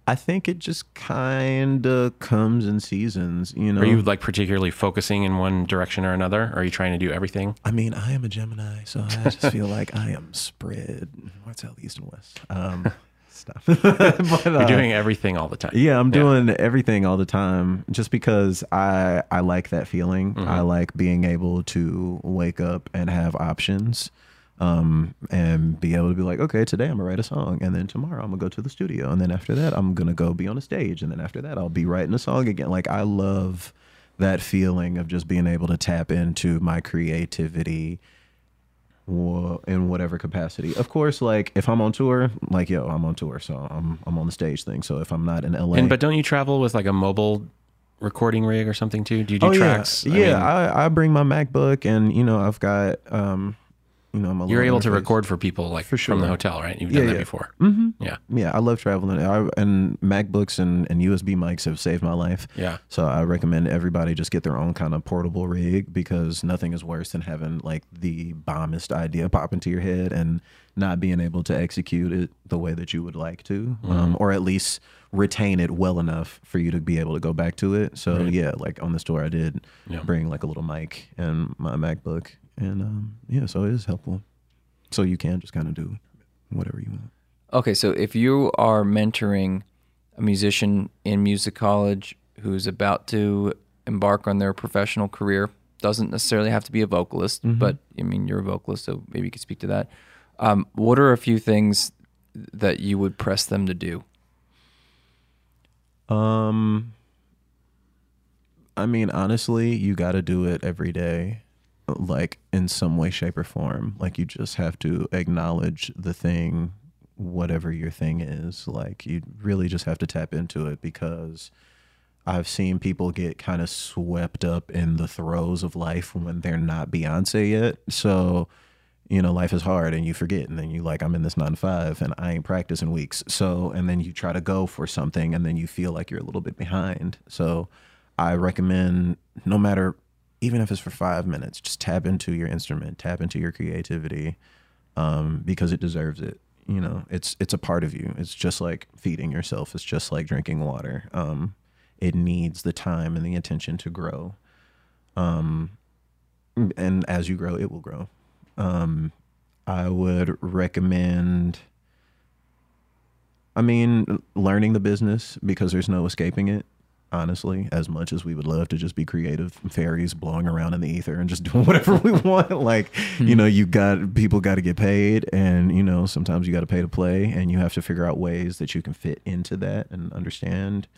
I think it just kind of comes in seasons, you know. Are you like particularly focusing in one direction or another? Or are you trying to do everything? I mean, I am a Gemini, so I just feel like I am spread. What's out east and west? Um, stop. but, You're uh, doing everything all the time. Yeah, I'm doing everything all the time just because I I like that feeling. I like being able to wake up and have options. Um, and be able to be like, okay, today I'm gonna write a song, and then tomorrow I'm gonna go to the studio, and then after that I'm gonna go be on a stage, and then after that I'll be writing a song again. Like I love that feeling of just being able to tap into my creativity in whatever capacity. Of course, like if I'm on tour, like yo, I'm on tour, so I'm I'm on the stage thing. So if I'm not in LA, And but don't you travel with like a mobile recording rig or something too? Do you do oh tracks? yeah, I yeah, mean, I, I bring my MacBook, and you know I've got um, you know my you're able to record for people like For from the hotel, right? You've Yeah, done that yeah. before. Mhm. Yeah. Yeah, I love traveling, I, and MacBooks and, and USB mics have saved my life. Yeah. So I recommend everybody just get their own kind of portable rig because nothing is worse than having like the bombest idea pop into your head and not being able to execute it the way that you would like to, um, or at least retain it well enough for you to be able to go back to it. So yeah, like on this tour, I did Yeah. bring like a little mic and my MacBook, and um, yeah, so it is helpful. So you can just kind of do whatever you want. Okay, so if you are mentoring a musician in music college who's about to embark on their professional career, doesn't necessarily have to be a vocalist, but I mean, you're a vocalist, so maybe you could speak to that. Um, what are a few things that you would press them to do? Um, I mean, honestly, you got to do it every day, like in some way, shape, or form. Like you just have to acknowledge the thing, whatever your thing is. Like you really just have to tap into it because I've seen people get kind of swept up in the throes of life when they're not Beyonce yet. So, you know, life is hard and you forget. And then you like, I'm in this nine to five and I ain't practicing weeks. So, and then you try to go for something and then you feel like you're a little bit behind. So, I recommend no matter even if it's for five minutes, just tap into your instrument, tap into your creativity, um, because it deserves it. You know, it's it's a part of you. It's just like feeding yourself. It's just like drinking water. Um, it needs the time and the attention to grow. Um, and as you grow, it will grow. Um, I would recommend. I mean, learning the business because there's no escaping it honestly, as much as we would love to just be creative fairies blowing around in the ether and just doing whatever we want. Like, you know, you got people got to get paid, and you know, sometimes you got to pay to play, and you have to figure out ways that you can fit into that and understand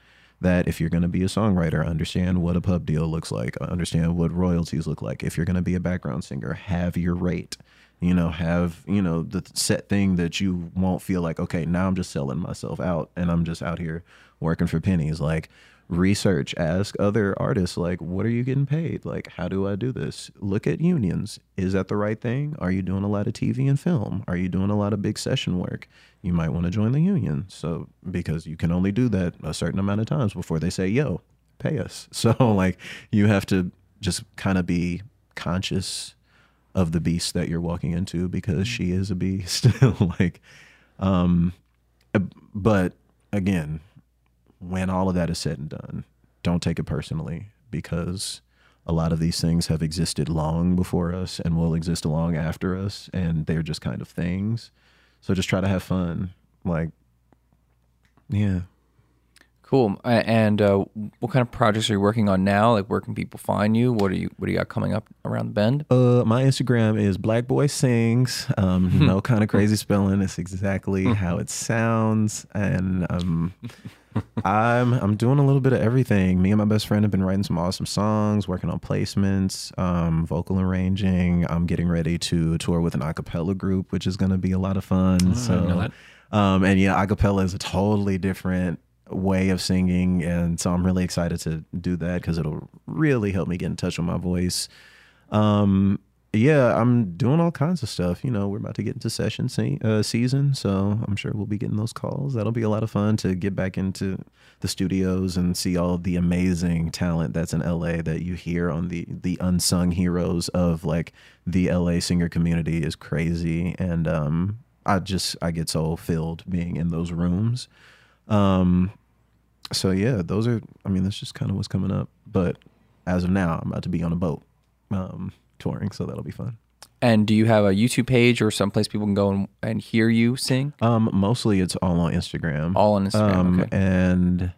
that if you're going to be a songwriter, understand what a pub deal looks like, understand what royalties look like. If you're going to be a background singer, have your rate. You know, have, you know, the set thing that you won't feel like, okay, now I'm just selling myself out and I'm just out here working for pennies. Like, research ask other artists like what are you getting paid? Like how do i do this? Look at unions. Is that the right thing? Are you doing a lot of tv and film? Are you doing a lot of big session work? You might want to join the union. So because you can only do that a certain amount of times before they say yo pay us. So like you have to just kind of be conscious of the beast that you're walking into because she is a beast. Like um but again when all of that is said and done, don't take it personally because a lot of these things have existed long before us and will exist long after us, and they're just kind of things. So just try to have fun. Like, yeah. Cool. And uh, what kind of projects are you working on now? Like, where can people find you? What are you What do you got coming up around the bend? Uh, my Instagram is Black Boy Sings. Um, no kind of crazy spelling. It's exactly how it sounds, and um, I'm I'm doing a little bit of everything. Me and my best friend have been writing some awesome songs, working on placements, um, vocal arranging. I'm getting ready to tour with an acapella group, which is going to be a lot of fun. Oh, so, um, and yeah, acapella is a totally different way of singing, and so I'm really excited to do that because it'll really help me get in touch with my voice. Um, yeah, I'm doing all kinds of stuff. You know, we're about to get into session se- uh, season, so I'm sure we'll be getting those calls. That'll be a lot of fun to get back into the studios and see all the amazing talent that's in LA that you hear on the the unsung heroes of like the LA singer community is crazy, and um, I just I get so filled being in those rooms. Um, so yeah, those are. I mean, that's just kind of what's coming up. But as of now, I'm about to be on a boat. Um, touring, so that'll be fun. And do you have a YouTube page or someplace people can go and, and hear you sing? Um, mostly it's all on Instagram. All on Instagram, Um, okay. And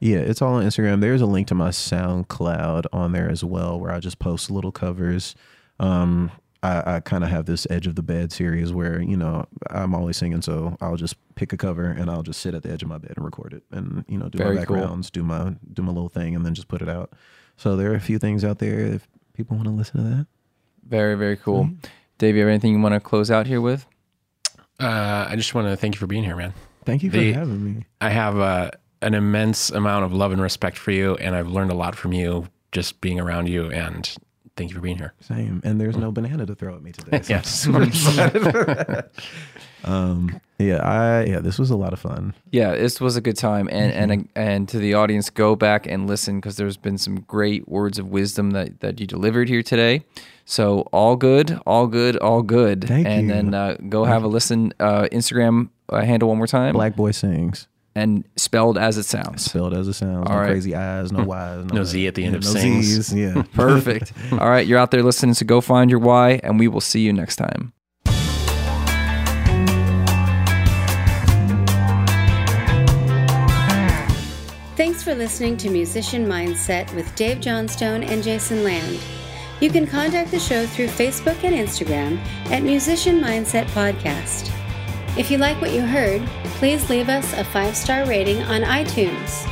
yeah, it's all on Instagram. There's a link to my SoundCloud on there as well, where I just post little covers. Um, I, I kind of have this edge of the bed series where you know I'm always singing, so I'll just pick a cover and I'll just sit at the edge of my bed and record it, and you know do Very my cool. backgrounds, do my do my little thing, and then just put it out. So there are a few things out there if people want to listen to that. Very, very cool. Dave, you have anything you want to close out here with? Uh, I just want to thank you for being here, man. Thank you for The- having me. I have uh, an immense amount of love and respect for you, and I've learned a lot from you just being around you. And thank you for being here. Same. And there's no banana to throw at me today. So Yes. I'm super excited for that. Um, yeah, I yeah, this was a lot of fun. Yeah, this was a good time, and Mm-hmm. and and to the audience, go back and listen because there's been some great words of wisdom that that you delivered here today. So all good, all good, all good. Thank and you. then uh, go have a listen. Uh, Instagram uh, handle one more time, Black boy sings. and spelled as it sounds. Spelled as it sounds. All no right. crazy eyes, no Y's, No Z at the end yeah, of no sings. Z's. Yeah. Perfect. all right, you're out there listening, so go find your why, and we will see you next time. Thanks for listening to Musician Mindset with Dave Johnstone and Jason Land. You can contact the show through Facebook and Instagram at Musician Mindset Podcast. If you like what you heard, please leave us a five star rating on iTunes.